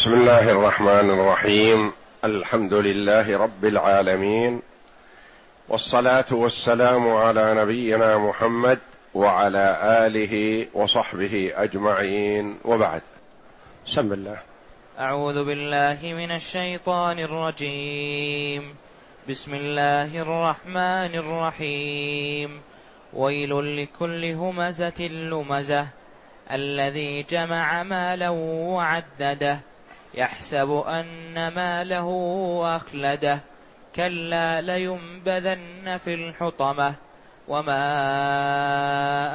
بسم الله الرحمن الرحيم. الحمد لله رب العالمين. والصلاة والسلام على نبينا محمد وعلى آله وصحبه أجمعين. وبعد. سم الله. أعوذ بالله من الشيطان الرجيم. بسم الله الرحمن الرحيم. ويل لكل همزة لمزة. الذي جمع مالا وعدده. يحسب أن ماله أخلده. كلا لينبذن في الحطمة. وما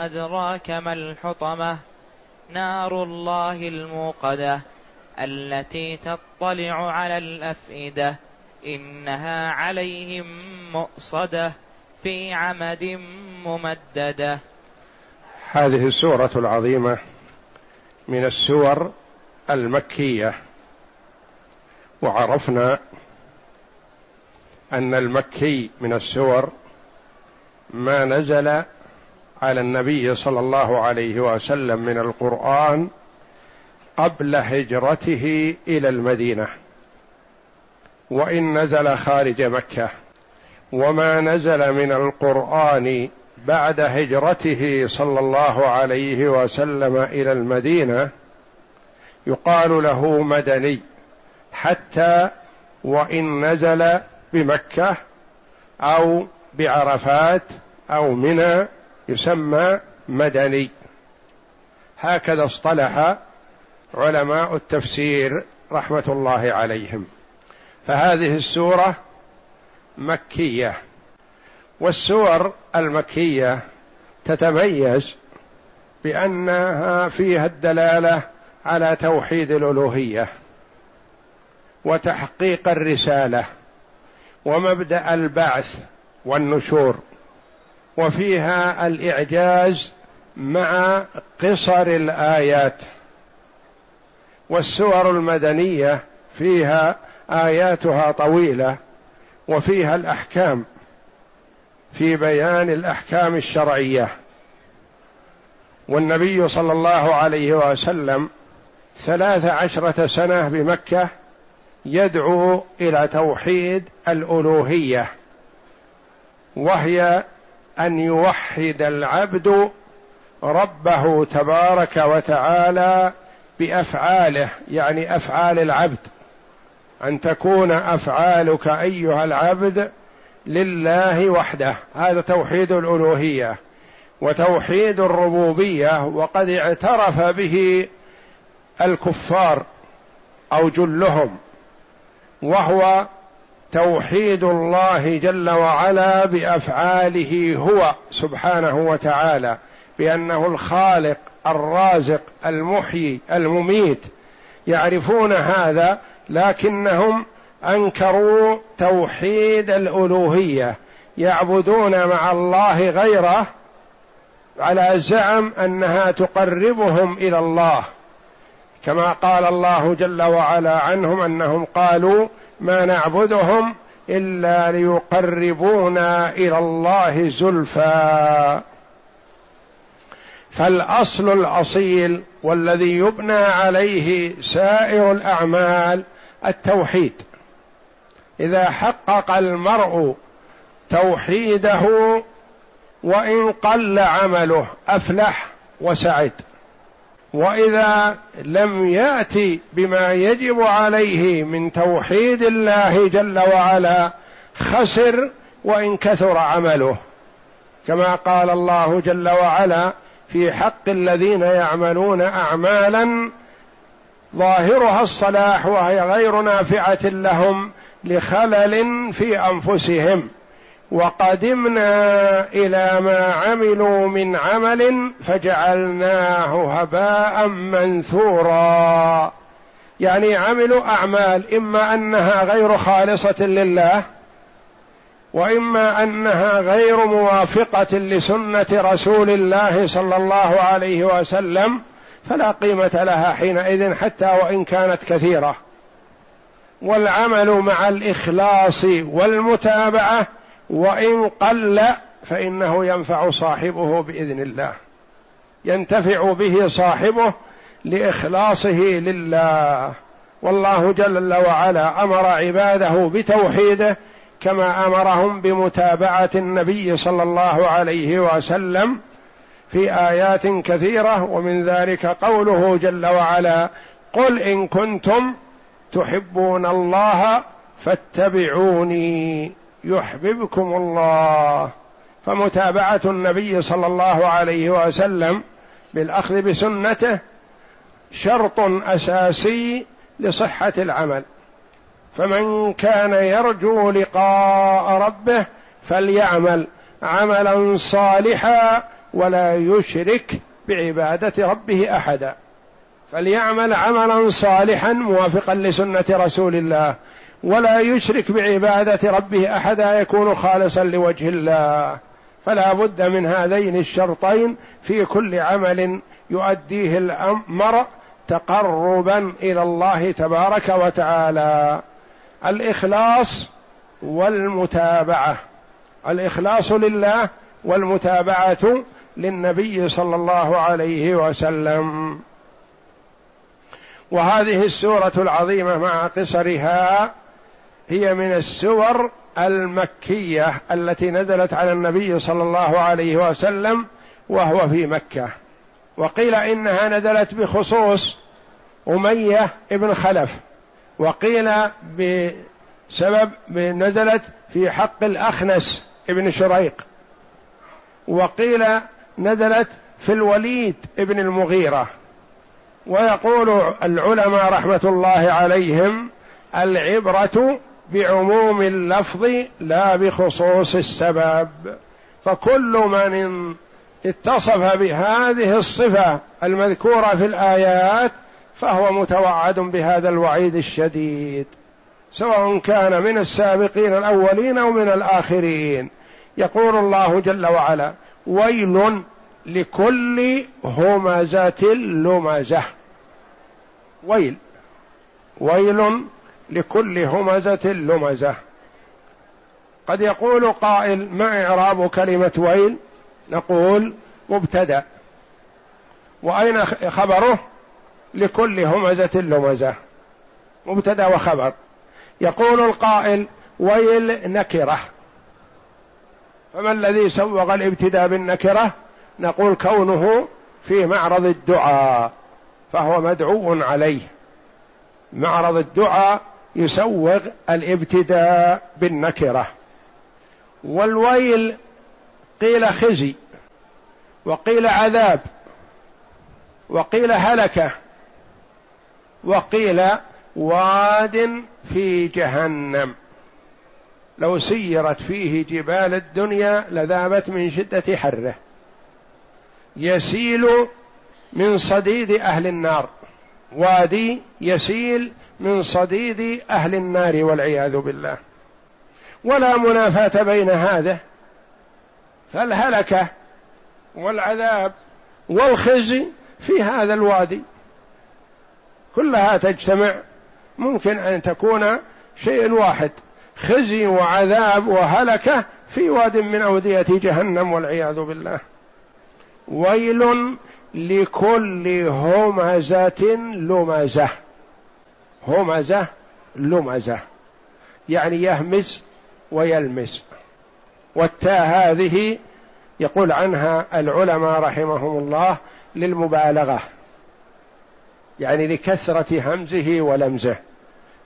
أدراك ما الحطمة. نار الله الموقدة التي تطلع على الأفئدة. إنها عليهم مؤصدة في عمد ممددة. هذه السورة العظيمة من السور المكية. وعرفنا أن المكي من السور ما نزل على النبي صلى الله عليه وسلم من القرآن قبل هجرته إلى المدينة. وإن نزل خارج مكة. وما نزل من القرآن بعد هجرته صلى الله عليه وسلم إلى المدينة يقال له مدني. حتى وإن نزل بمكة أو بعرفات أو منى يسمى مدني. هكذا اصطلح علماء التفسير رحمة الله عليهم. فهذه السورة مكية. والسور المكية تتميز بأنها فيها الدلالة على توحيد الألوهية. وتحقيق الرسالة ومبدأ البعث والنشور وفيها الإعجاز مع قصر الآيات والسور المدنية فيها آياتها طويلة وفيها الأحكام في بيان الأحكام الشرعية. والنبي صلى الله عليه وسلم ثلاث عشرة سنة بمكة يدعو إلى توحيد الألوهية وهي أن يوحد العبد ربه تبارك وتعالى بأفعاله يعني أفعال العبد. أن تكون أفعالك أيها العبد لله وحده. هذا توحيد الألوهية. وتوحيد الربوبية وقد اعترف به الكفار أو جلهم. وهو توحيد الله جل وعلا بأفعاله هو سبحانه وتعالى بأنه الخالق الرازق المحيي المميت. يعرفون هذا لكنهم أنكروا توحيد الألوهية. يعبدون مع الله غيره على زعم أنها تقربهم إلى الله. كما قال الله جل وعلا عنهم أنهم قالوا ما نعبدهم إلا ليقربونا إلى الله زلفى. فالأصل الأصيل والذي يبنى عليه سائر الأعمال التوحيد. إذا حقق المرء توحيده وإن قل عمله أفلح وسعد. وإذا لم يأتي بما يجب عليه من توحيد الله جل وعلا خسر وإن كثر عمله. كما قال الله جل وعلا في حق الذين يعملون اعمالا ظاهرها الصلاح وهي غير نافعة لهم لخلل في أنفسهم. وقدمنا إلى ما عملوا من عمل فجعلناه هباء منثورا. يعني عملوا أعمال إما أنها غير خالصة لله وإما أنها غير موافقة لسنة رسول الله صلى الله عليه وسلم فلا قيمة لها حينئذ حتى وإن كانت كثيرة. والعمل مع الإخلاص والمتابعة وإن قل فإنه ينفع صاحبه بإذن الله. ينتفع به صاحبه لإخلاصه لله. والله جل وعلا أمر عباده بتوحيده كما أمرهم بمتابعة النبي صلى الله عليه وسلم في آيات كثيرة ومن ذلك قوله جل وعلا قل إن كنتم تحبون الله فاتبعوني. يحببكم الله. فمتابعة النبي صلى الله عليه وسلم بالأخذ بسنته شرط أساسي لصحة العمل. فمن كان يرجو لقاء ربه فليعمل عملا صالحا ولا يشرك بعبادة ربه أحدا. فليعمل عملا صالحا موافقا لسنة رسول الله. ولا يشرك بعبادة ربه أحدا يكون خالصا لوجه الله. فلا بد من هذين الشرطين في كل عمل يؤديه الأمر تقربا إلى الله تبارك وتعالى. الإخلاص والمتابعة. الإخلاص لله والمتابعة للنبي صلى الله عليه وسلم. وهذه السورة العظيمة مع قصرها هي من السور المكية التي نزلت على النبي صلى الله عليه وسلم وهو في مكة. وقيل إنها نزلت بخصوص أمية ابن خلف. وقيل بسبب نزلت في حق الأخنس ابن شريق. وقيل نزلت في الوليد ابن المغيرة. ويقول العلماء رحمة الله عليهم العبرة بعموم اللفظ لا بخصوص السبب فكل من اتصف بهذه الصفة المذكورة في الآيات فهو متوعد بهذا الوعيد الشديد سواء كان من السابقين الأولين أو من الآخرين. يقول الله جل وعلا ويل لكل همزة لمزة ويل ويل لكل همزة لمزة. قد يقول قائل ما إعراب كلمة ويل نقول مبتدأ. وأين خبره؟ لكل همزة لمزة. مبتدأ وخبر. يقول القائل ويل نكرة. فما الذي سوغ الابتداء بالنكرة؟ نقول كونه في معرض الدعاء فهو مدعو عليه. معرض الدعاء يسوغ الابتداء بالنكرة. والويل قيل خزي وقيل عذاب وقيل هلكة وقيل واد في جهنم. لو سيرت فيه جبال الدنيا لذابت من شدة حره. يسيل من صديد أهل النار. وادي يسيل من صديد أهل النار والعياذ بالله. ولا منافاة بين هذا فالهلكة والعذاب والخزي في هذا الوادي. كلها تجتمع. ممكن أن تكون شيء واحد. خزي وعذاب وهلكة في واد من أودية جهنم والعياذ بالله. ويل لكل همزة لمزة. همزه لمزه يعني يهمز ويلمس. والتاء هذه يقول عنها العلماء رحمهم الله للمبالغة. يعني لكثرة همزه ولمزه.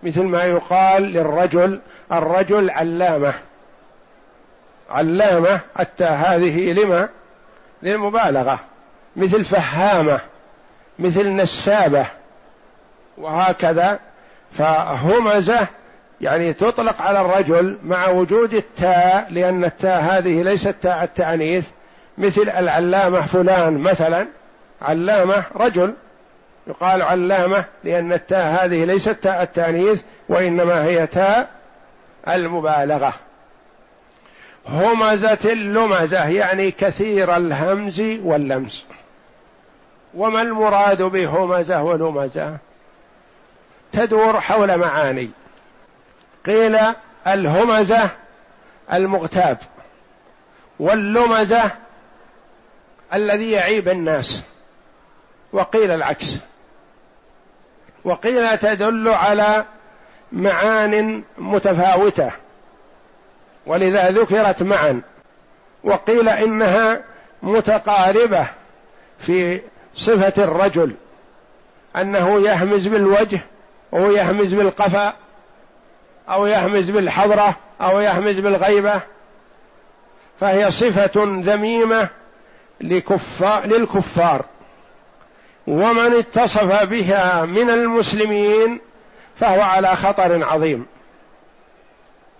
مثل ما يقال للرجل الرجل علامة. علامة التاء هذه لما؟ للمبالغة. مثل فهامة مثل نسابة. وهكذا فهمزة يعني تطلق على الرجل مع وجود التاء لأن التاء هذه ليست تاء التأنيث مثل العلامة فلان مثلا. علامة رجل يقال علامة لأن التاء هذه ليست تاء التأنيث وإنما هي تاء المبالغة. همزة اللمزة يعني كثير الهمز واللمس وما المراد بهمزة ولمزة؟ تدور حول معاني. قيل الهمزة المغتاب واللمزة الذي يعيب الناس. وقيل العكس. وقيل تدل على معان متفاوتة. ولذا ذكرت معا. وقيل إنها متقاربة في صفة الرجل. أنه يهمز بالوجه أو يهمز بالقفا أو يهمز بالحضرة أو يهمز بالغيبة. فهي صفة ذميمة لكفار للكفار. ومن اتصف بها من المسلمين فهو على خطر عظيم.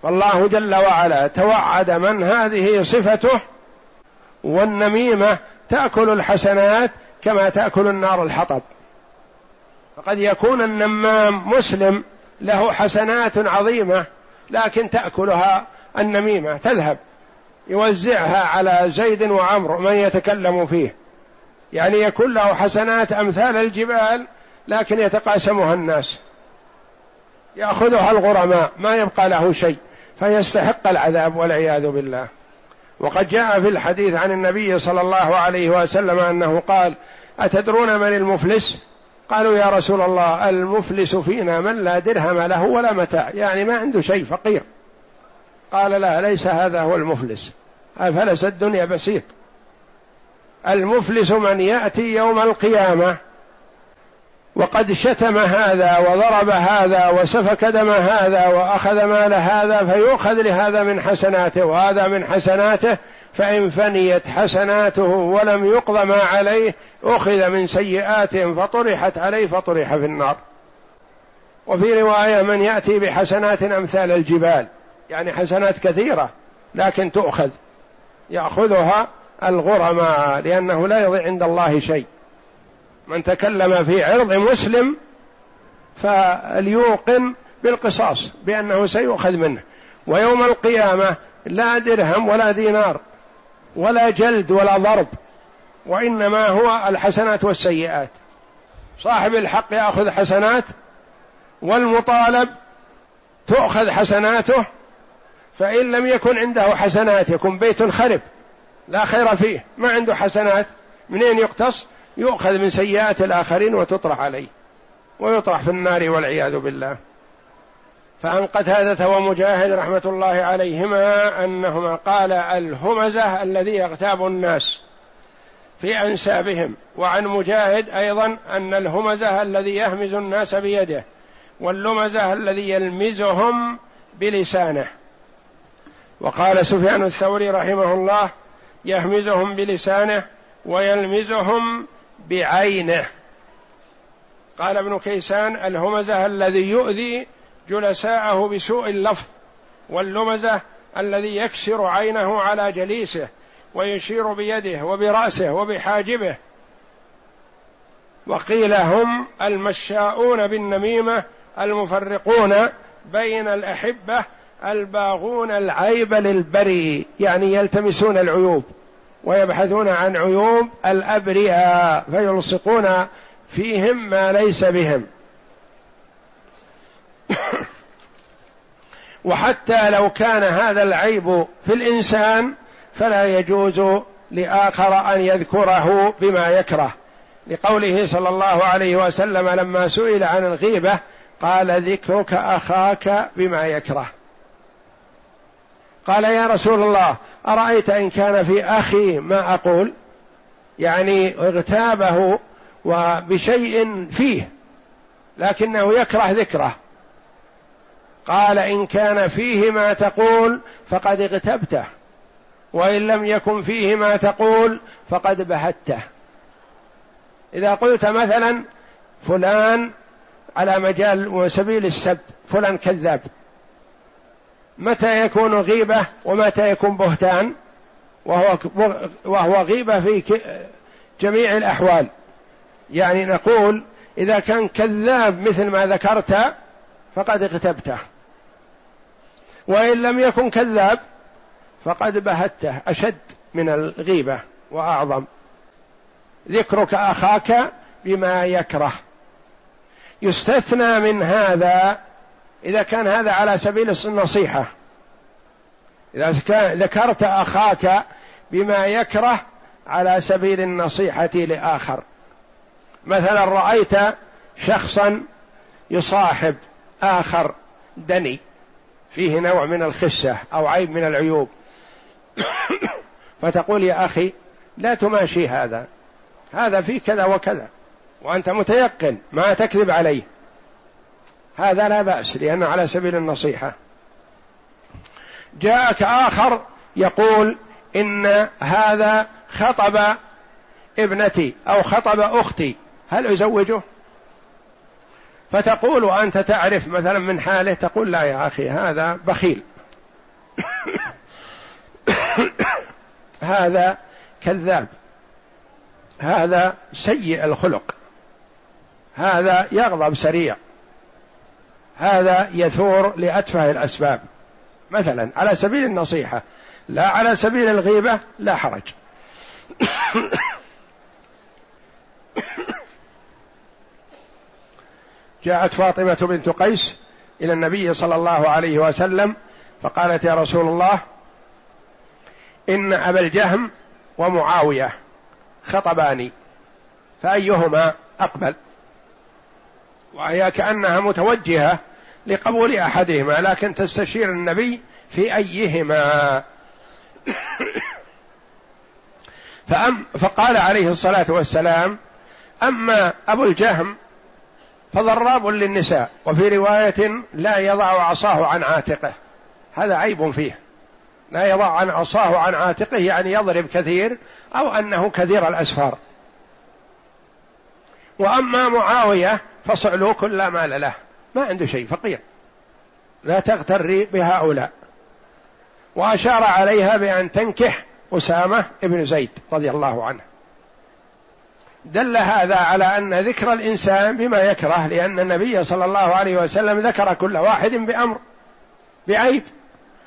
فالله جل وعلا توعد من هذه صفته والنميمة تأكل الحسنات كما تأكل النار الحطب. فقد يكون النمام مسلم له حسنات عظيمة لكن تأكلها النميمة تذهب يوزعها على زيد وعمرو من يتكلم فيه. يعني يكون له حسنات أمثال الجبال لكن يتقاسمها الناس. يأخذها الغرماء ما يبقى له شيء فيستحق العذاب والعياذ بالله. وقد جاء في الحديث عن النبي صلى الله عليه وسلم أنه قال أتدرون من المفلس؟ قالوا يا رسول الله المفلس فينا من لا درهم له ولا متاع. يعني ما عنده شيء فقير. قال لا ليس هذا هو المفلس. أفلس الدنيا بسيط. المفلس من يأتي يوم القيامة. وقد شتم هذا وضرب هذا وسفك دم هذا وأخذ مال هذا فيؤخذ لهذا من حسناته وهذا من حسناته. فإن فنيت حسناته ولم يقض ما عليه أخذ من سيئاتهم فطرحت عليه فطرح في النار. وفي رواية من يأتي بحسنات أمثال الجبال يعني حسنات كثيرة لكن تؤخذ. يأخذها الغرماء لأنه لا يضيع عند الله شيء. من تكلم في عرض مسلم فليوقن بالقصاص بأنه سيؤخذ منه. ويوم القيامة لا درهم ولا دينار. ولا جلد ولا ضرب وإنما هو الحسنات والسيئات. صاحب الحق يأخذ حسنات والمطالب تؤخذ حسناته فإن لم يكن عنده حسنات يكون بيت خرب لا خير فيه. ما عنده حسنات منين يقتص؟ يؤخذ من سيئات الآخرين وتطرح عليه ويطرح في النار والعياذ بالله. فعن قتادة ومجاهد رحمة الله عليهما أنهما قال الهمزة الذي يغتاب الناس في أنسابهم وعن مجاهد أيضا أن الهمزة الذي يهمز الناس بيده واللمزة الذي يلمزهم بلسانه. وقال سفيان الثوري رحمه الله يهمزهم بلسانه ويلمزهم بعينه. قال ابن كيسان الهمزة الذي يؤذي جلساءه بسوء اللفظ واللمزه الذي يكسر عينه على جليسه ويشير بيده وبرأسه وبحاجبه. وقيل هم المشاؤون بالنميمة المفرقون بين الأحبة الباغون العيب للبري يعني يلتمسون العيوب ويبحثون عن عيوب الأبرياء فيلصقون فيهم ما ليس بهم. وحتى لو كان هذا العيب في الإنسان فلا يجوز لآخر أن يذكره بما يكره. لقوله صلى الله عليه وسلم لما سئل عن الغيبة قال ذكرك أخاك بما يكره. قال يا رسول الله أرأيت إن كان في أخي ما أقول؟ يعني اغتابه وبشيء فيه لكنه يكره ذكره. قال إن كان فيه ما تقول فقد اغتبته وإن لم يكن فيه ما تقول فقد بهته. إذا قلت مثلا فلان على مجال وسبيل السب فلان كذاب متى يكون غيبة ومتى يكون بهتان؟ وهو وهو غيبة في جميع الأحوال. يعني نقول إذا كان كذاب مثل ما ذكرت فقد اغتبته. وإن لم يكن كذاب فقد بهته أشد من الغيبة وأعظم. ذكرك أخاك بما يكره. يستثنى من هذا إذا كان هذا على سبيل النصيحة. إذا ذكرت أخاك بما يكره على سبيل النصيحة لآخر. مثلا رأيت شخصا يصاحب آخر دني. فيه نوع من الخسة أو عيب من العيوب. فتقول يا أخي لا تماشي هذا. هذا فيه كذا وكذا. وأنت متيقن ما تكذب عليه. هذا لا بأس لأنه على سبيل النصيحة. جاءك آخر يقول إن هذا خطب ابنتي أو خطب أختي. هل أزوجه؟ فتقول أنت تعرف مثلا من حاله تقول لا يا أخي هذا بخيل. هذا كذاب. هذا سيء الخلق. هذا يغضب سريع. هذا يثور لأتفه الأسباب. مثلا على سبيل النصيحة لا على سبيل الغيبة لا حرج. جاءت فاطمة بنت قيس إلى النبي صلى الله عليه وسلم فقالت يا رسول الله إن أبا الجهم ومعاوية خطباني فأيهما أقبل؟ وهي كأنها متوجهة لقبول أحدهما لكن تستشير النبي في أيهما. فأم فقال عليه الصلاة والسلام أما أبو الجهم فضراب للنساء وفي رواية لا يضع عصاه عن عاتقه. هذا عيب فيه. لا يضع عن عصاه عن عاتقه يعني يضرب كثير أو أنه كثير الأسفار. وأما معاوية فصعلوك لا مال له. ما عنده شيء فقير. لا تغتري بهؤلاء. وأشار عليها بأن تنكح أسامة بن زيد رضي الله عنه. دل هذا على أن ذكر الإنسان بما يكره لأن النبي صلى الله عليه وسلم ذكر كل واحد بأمر بعيب.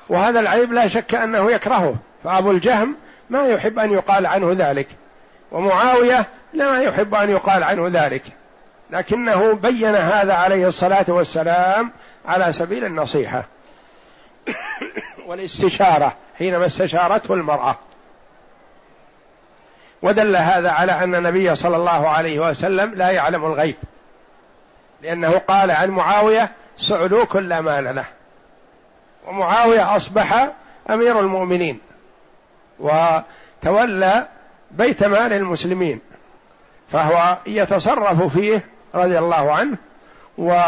وهذا العيب لا شك أنه يكرهه. فأبو الجهم ما يحب أن يقال عنه ذلك ومعاوية لا يحب أن يقال عنه ذلك. لكنه بين هذا عليه الصلاة والسلام على سبيل النصيحة والاستشارة حينما استشارته المرأة. ودل هذا على أن النبي صلى الله عليه وسلم لا يعلم الغيب. لأنه قال عن معاوية سعلوك لا مال له ومعاوية أصبح أمير المؤمنين وتولى بيت مال المسلمين فهو يتصرف فيه رضي الله عنه و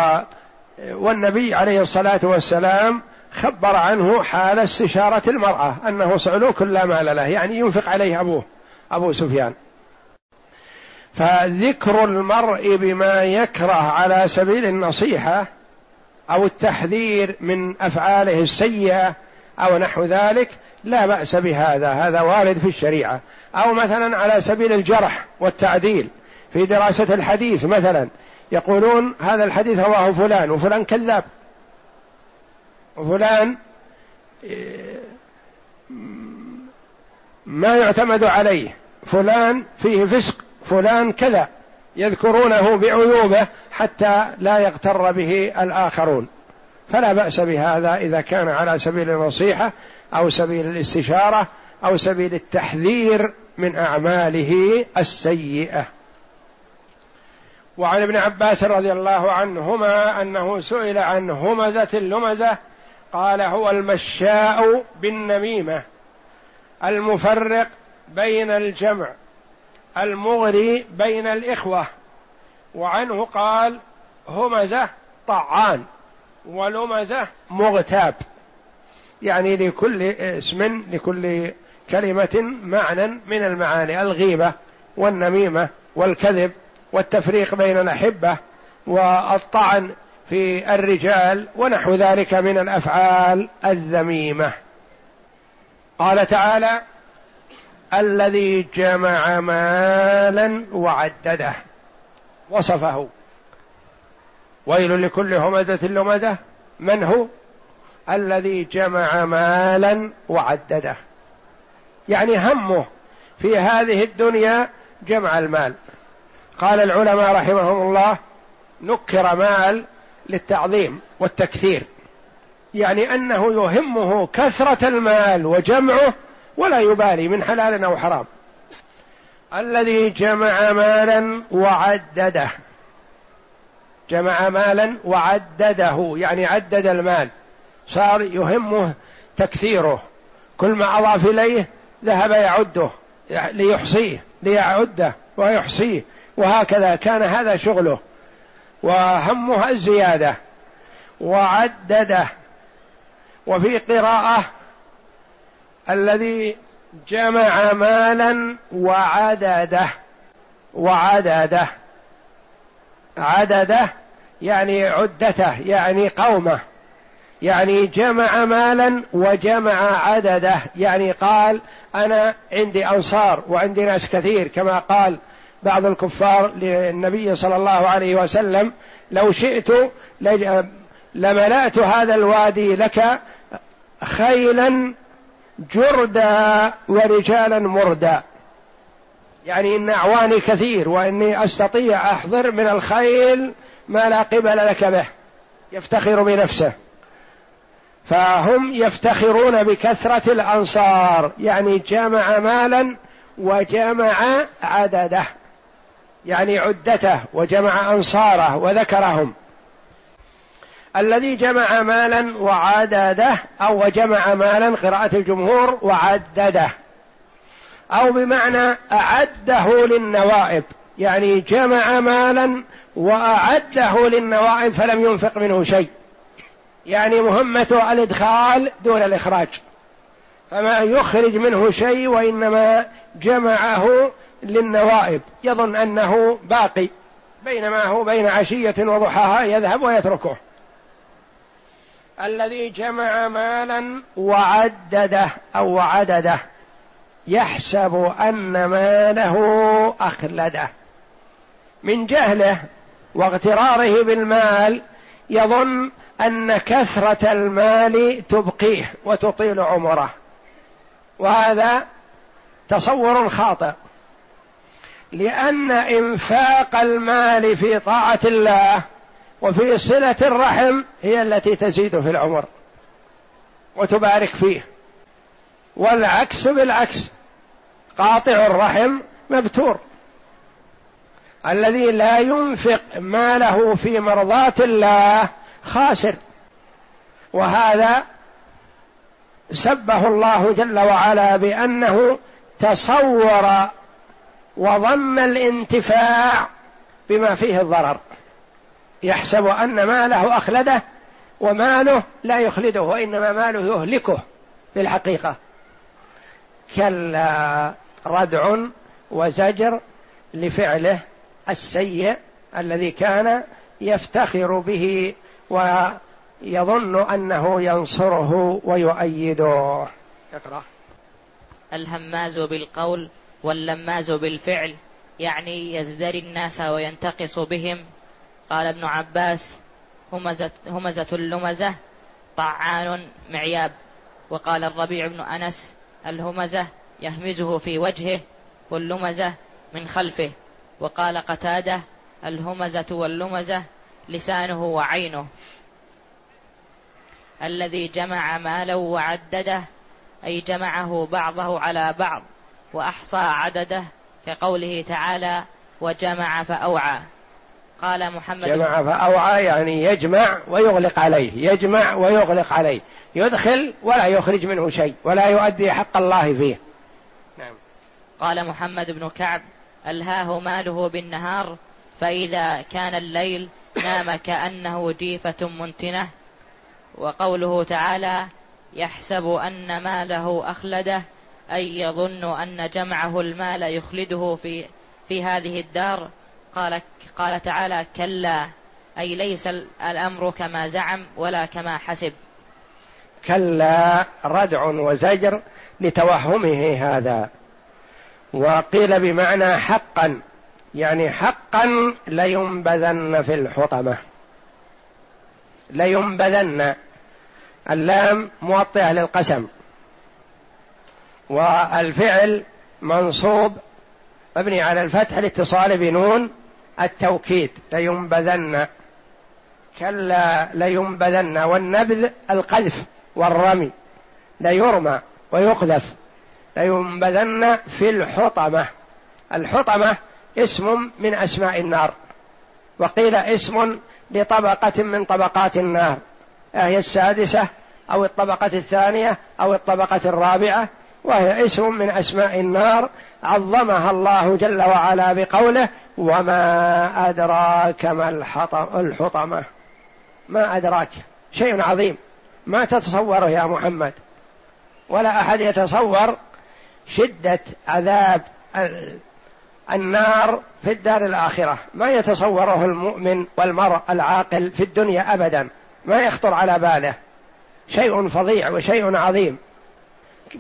والنبي عليه الصلاة والسلام خبر عنه حال استشارة المرأة أنه صعلوك لا مال له يعني ينفق عليه أبوه. أبو سفيان. فذكر المرء بما يكره على سبيل النصيحة أو التحذير من أفعاله السيئة أو نحو ذلك لا بأس بهذا. هذا وارد في الشريعة. أو مثلا على سبيل الجرح والتعديل. في دراسة الحديث مثلا يقولون هذا الحديث رواه فلان وفلان كذاب. وفلان إيه، ما يعتمد عليه. فلان فيه فسق فلان كذا. يذكرونه بعيوبه حتى لا يغتر به الآخرون. فلا بأس بهذا إذا كان على سبيل النصيحة أو سبيل الاستشارة أو سبيل التحذير من أعماله السيئة. وعن ابن عباس رضي الله عنهما أنه سئل عن همزة اللمزة قال هو المشاء بالنميمة. المفرق بين الجمع المغري بين الإخوة وعنه قال همزة طعان ولمزة مغتاب. يعني لكل اسم لكل كلمة معنى من المعاني الغيبة والنميمة والكذب والتفريق بين الأحبة والطعن في الرجال ونحو ذلك من الأفعال الذميمة. قال تعالى الذي جمع مالا وعدده وصفه. ويل لكل همزة لمزة. من هو؟ الذي جمع مالا وعدده. يعني همه في هذه الدنيا جمع المال. قال العلماء رحمهم الله نكر مال للتعظيم والتكثير. يعني أنه يهمه كثرة المال وجمعه ولا يبالي من حلال أو حرام. الذي جمع مالا وعدده. جمع مالا وعدده يعني عدد المال. صار يهمه تكثيره. كل ما أضاف إليه ذهب يعده ليحصيه ليعده ويحصيه. وهكذا كان هذا شغله. وهمها الزيادة. وعدده. وفي قراءة الذي جمع مالا وعدده وعدده عدده يعني عدته يعني قومه يعني جمع مالا وجمع عدده يعني قال أنا عندي أنصار وعندي ناس كثير كما قال بعض الكفار للنبي صلى الله عليه وسلم لو شئت لملأت هذا الوادي لك خيلا جردا ورجالا مردا. يعني ان أعواني كثير وإني أستطيع أحضر من الخيل ما لا قبل لك به يفتخر بنفسه. فهم يفتخرون بكثرة الأنصار يعني جمع مالا وجمع عدده يعني عدته وجمع أنصاره وذكرهم. الذي جمع مالا وعدده أو وجمع مالا قراءة الجمهور وعدده. أو بمعنى أعده للنوائب. يعني جمع مالا وأعده للنوائب فلم ينفق منه شيء. يعني مهمته الإدخال دون الإخراج. فما يخرج منه شيء وإنما جمعه للنوائب. يظن أنه باقي. بينما هو بين عشية وضحاها يذهب ويتركه. الذي جمع مالا وعدده أو عدده يحسب أن ماله أخلده. من جهله واغتراره بالمال يظن أن كثرة المال تبقيه وتطيل عمره. وهذا تصور خاطئ لأن إنفاق المال في طاعة الله وفي صلة الرحم هي التي تزيد في العمر وتبارك فيه. والعكس بالعكس قاطع الرحم مبتور. الذي لا ينفق ماله في مرضاه الله خاسر. وهذا سبه الله جل وعلا بأنه تصور وظن الانتفاع بما فيه الضرر. يحسب أن ماله أخلده وماله لا يخلده وإنما ماله يهلكه في الحقيقة. كلا ردع وزجر لفعله السيء الذي كان يفتخر به ويظن أنه ينصره ويؤيده. اقرأ. الهماز بالقول واللماز بالفعل يعني يزدري الناس وينتقص بهم قال ابن عباس همزة, همزة اللمزة طعان معياب. وقال الربيع بن أنس الهمزة يهمزه في وجهه واللمزة من خلفه. وقال قتادة الهمزة واللمزة لسانه وعينه. الذي جمع مالا وعدده أي جمعه بعضه على بعض وأحصى عدده كقوله تعالى وجمع فأوعى. قال محمد جمع فأوعى يعني يجمع ويغلق عليه يجمع ويغلق عليه يدخل ولا يخرج منه شيء ولا يؤدي حق الله فيه. نعم. قال محمد بن كعب ألهاه ماله بالنهار فإذا كان الليل نام كأنه جيفة منتنة. وقوله تعالى يحسب أن ماله أخلده أي يظن أن جمعه المال يخلده في في هذه الدار. قال قال تعالى كلا أي ليس الأمر كما زعم ولا كما حسب. كلا ردع وزجر لتوهمه هذا. وقيل بمعنى حقا يعني حقا لينبذن في الحطمة. لينبذن اللام موطئة للقسم. والفعل منصوب مبني على الفتح الاتصال بنون التوكيد لينبذن. كلا لينبذن. والنبذ القذف والرمي ليرمى ويقذف. لينبذن في الحطمة. الحطمة اسم من أسماء النار. وقيل اسم لطبقة من طبقات النار. هي السادسة أو الطبقة الثانية أو الطبقة الرابعة وهي اسم من أسماء النار عظمها الله جل وعلا بقوله وما أدراك ما الحطمة. ما أدراك. شيء عظيم. ما تتصوره يا محمد. ولا أحد يتصور شدة عذاب النار في الدار الآخرة. ما يتصوره المؤمن والمرء العاقل في الدنيا أبدا. ما يخطر على باله. شيء فظيع وشيء عظيم.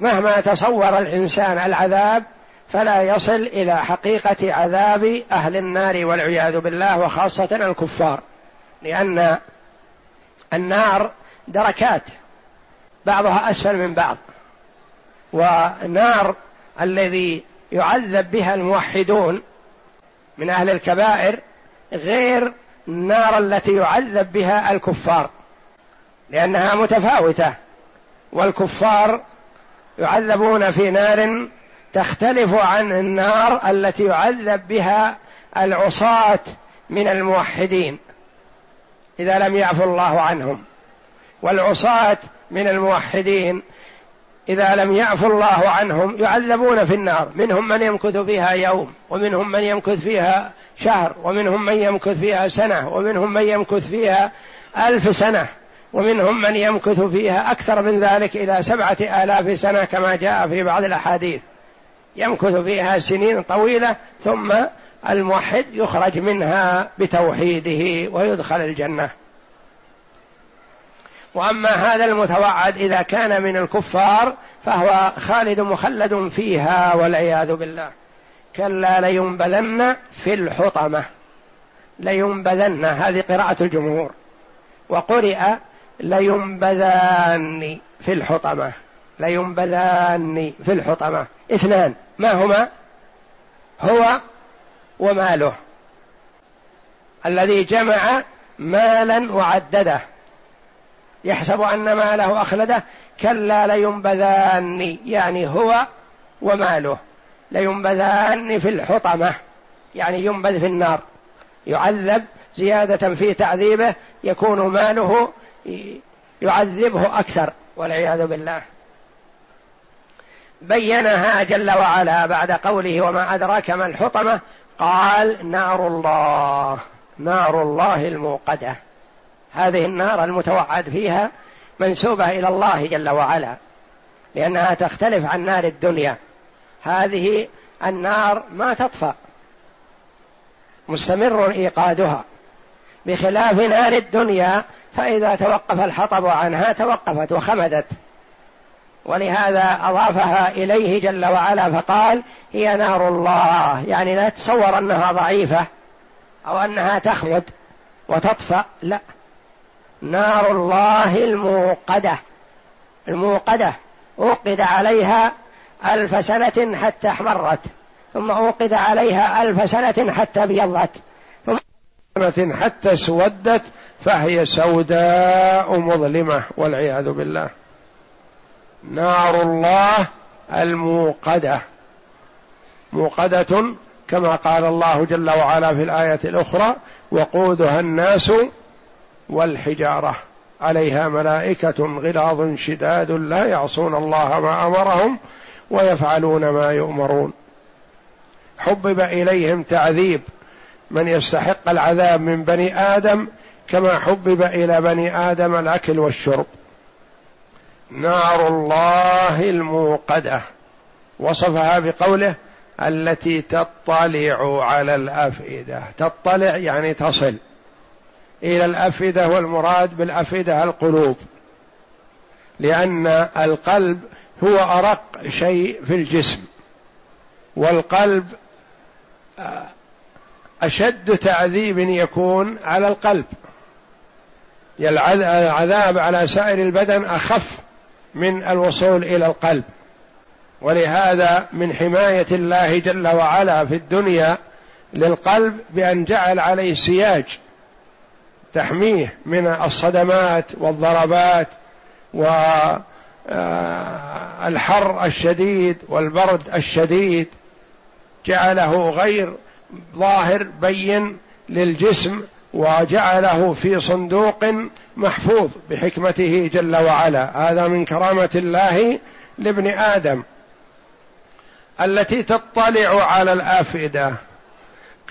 مهما تصور الإنسان العذاب فلا يصل إلى حقيقة عذاب أهل النار والعياذ بالله وخاصة الكفار لأن النار دركات بعضها أسفل من بعض ونار الذي يعذب بها الموحدون من أهل الكبائر غير النار التي يعذب بها الكفار لأنها متفاوتة والكفار يعذبون في نار تختلف عن النار التي يعذب بها العصاة من الموحدين. إذا لم يعفو الله عنهم. والعصاة من الموحدين إذا لم يعفو الله عنهم يعذبون في النار. منهم من يمكث فيها يوم ومنهم من يمكث فيها شهر ومنهم من يمكث فيها سنة ومنهم من يمكث فيها ألف سنة. ومنهم من يمكث فيها أكثر من ذلك إلى سبعة آلاف سنة كما جاء في بعض الأحاديث. يمكث فيها سنين طويلة ثم الموحد يخرج منها بتوحيده ويدخل الجنة. وأما هذا المتوعد إذا كان من الكفار فهو خالد مخلد فيها والعياذ بالله. كلا لينبذن في الحطمة. لينبذن هذه قراءة الجمهور. وقرئ لينبذان في الحطمة. لينبذان في الحطمة. اثنان. ما هما؟ هو وماله. الذي جمع مالا وعدده. يحسب أن ماله أخلده. كلا لينبذان يعني هو وماله. لينبذان في الحطمة. يعني ينبذ في النار. يعذب زيادة في تعذيبه. يكون ماله يعذبه أكثر والعياذ بالله. بينها جل وعلا بعد قوله وما أدراك ما الحطمة قال نار الله نار الله الموقدة. هذه النار المتوعد فيها منسوبة إلى الله جل وعلا لأنها تختلف عن نار الدنيا. هذه النار ما تطفأ مستمر إيقادها. بخلاف نار الدنيا فإذا توقف الحطب عنها توقفت وخمدت. ولهذا أضافها إليه جل وعلا فقال هي نار الله. يعني لا تتصور أنها ضعيفة أو أنها تخمد وتطفأ لا. نار الله الموقدة. الموقدة. أوقد عليها ألف سنة حتى احمرت. ثم أوقد عليها ألف سنة حتى أبيضت. ثم سنة حتى اسودت. فهي سوداء مظلمة والعياذ بالله. نار الله الموقدة. موقدة كما قال الله جل وعلا في الآية الأخرى وقودها الناس والحجارة. عليها ملائكة غلاظ شداد لا يعصون الله ما أمرهم ويفعلون ما يؤمرون. حبب إليهم تعذيب. من يستحق العذاب من بني آدم كما حبب إلى بني آدم الأكل والشرب. نار الله الموقدة. وصفها بقوله التي تطلع على الأفئدة. تطلع يعني تصل إلى الأفئدة والمراد بالأفئدة القلوب. لأن القلب هو أرق شيء في الجسم. والقلب أشد تعذيب يكون على القلب. العذاب على سائر البدن أخف من الوصول إلى القلب. ولهذا من حماية الله جل وعلا في الدنيا للقلب بأن جعل عليه سياج تحميه من الصدمات والضربات والحر آه، الشديد والبرد الشديد. جعله غير ظاهر بين للجسم وجعله في صندوق محفوظ بحكمته جل وعلا. هذا من كرامة الله لابن آدم التي تطلع على الآفئدة.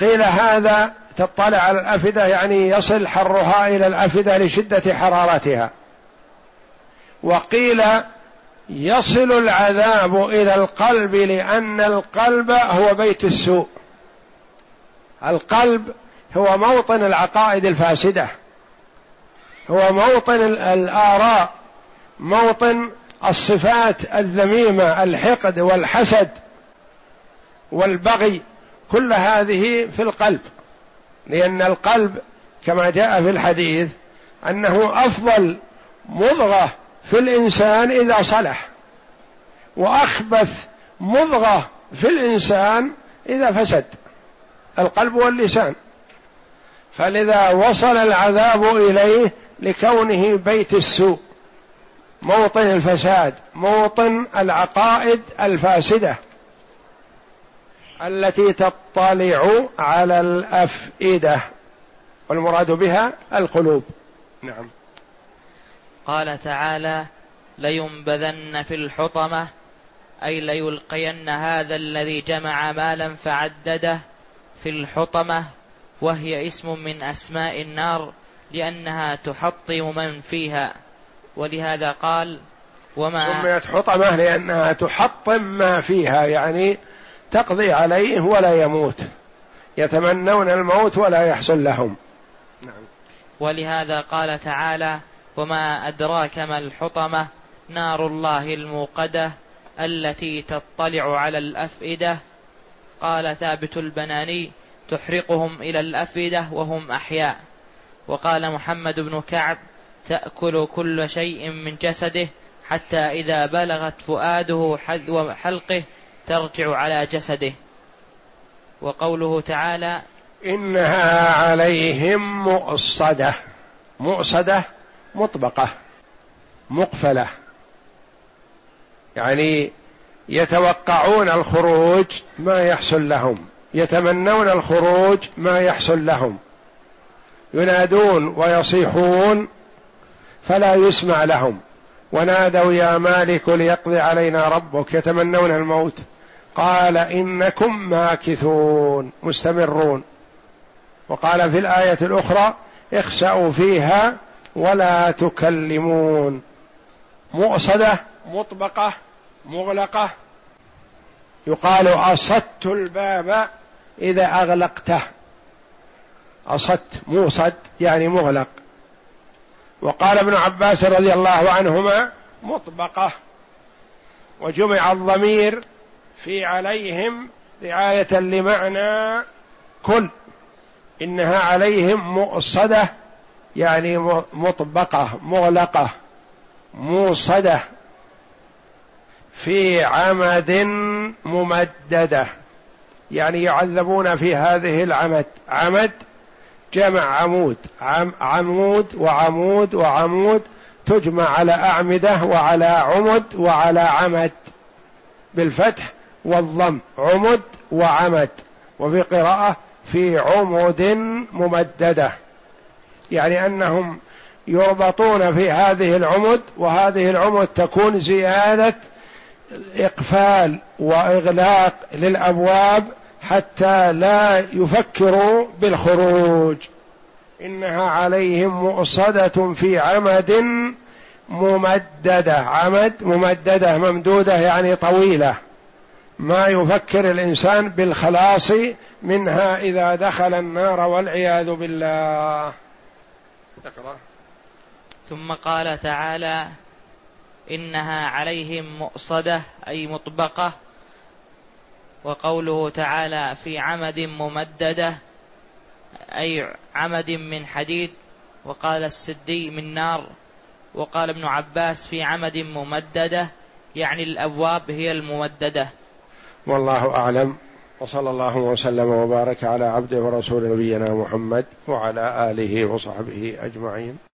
قيل هذا تطلع على الآفئدة يعني يصل حرها إلى الآفئدة لشدة حرارتها. وقيل يصل العذاب إلى القلب لأن القلب هو بيت السوء. القلب هو موطن العقائد الفاسدة. هو موطن الآراء موطن الصفات الذميمة الحقد والحسد والبغي. كل هذه في القلب لأن القلب كما جاء في الحديث أنه أفضل مضغة في الإنسان إذا صلح وأخبث مضغة في الإنسان إذا فسد. القلب واللسان. فلذا وصل العذاب إليه لكونه بيت السوء موطن الفساد موطن العقائد الفاسدة التي تطلع على الأفئدة والمراد بها القلوب. نعم. قال تعالى لينبذن في الحطمة أي ليلقين هذا الذي جمع مالا فعدده في الحطمة وهي اسم من أسماء النار لأنها تحطم من فيها. ولهذا قال وما سميت حطمه لأنها تحطم ما فيها يعني تقضي عليه ولا يموت. يتمنون الموت ولا يحصل لهم. نعم. ولهذا قال تعالى وما أدراك ما الحطمة نار الله الموقدة التي تطلع على الأفئدة. قال ثابت البناني تحرقهم إلى الأفئدة وهم أحياء. وقال محمد بن كعب تأكل كل شيء من جسده حتى إذا بلغت فؤاده حلقه ترجع على جسده. وقوله تعالى إنها عليهم مؤصدة. مؤصدة مطبقة. مقفلة. يعني يتوقعون الخروج ما يحصل لهم. يتمنون الخروج ما يحصل لهم. ينادون ويصيحون فلا يسمع لهم. ونادوا يا مالك ليقضي علينا ربك. يتمنون الموت. قال إنكم ماكثون مستمرون. وقال في الآية الأخرى اخسأوا فيها ولا تكلمون. مؤصدة مطبقة مغلقة. يقال أصدت الباب إذا أغلقته. أصدت موصد يعني مغلق. وقال ابن عباس رضي الله عنهما مطبقة. وجمع الضمير في عليهم رعاية لمعنى كل. إنها عليهم مؤصدة يعني مطبقة مغلقة موصدة في عمد ممددة. يعني يعذبون في هذه العمد. عمد جمع عمود. عم عمود وعمود وعمود تجمع على أعمدة وعلى عمد وعلى عمد. بالفتح والضم. عمد وعمد. وفي قراءة في عمد ممددة. يعني أنهم يربطون في هذه العمد وهذه العمد تكون زيادة إقفال وإغلاق للأبواب حتى لا يفكروا بالخروج. إنها عليهم مؤصدة في عمد ممددة. عمد ممددة ممدودة يعني طويلة. ما يفكر الإنسان بالخلاص منها إذا دخل النار والعياذ بالله. اقرأ. ثم قال تعالى إنها عليهم مؤصدة أي مطبقة. وقوله تعالى في عمد ممددة أي عمد من حديد. وقال السدي من نار. وقال ابن عباس في عمد ممددة يعني الأبواب هي الممددة. والله أعلم. وصلى الله وسلم وبارك على عبده ورسول نبينا محمد وعلى آله وصحبه أجمعين.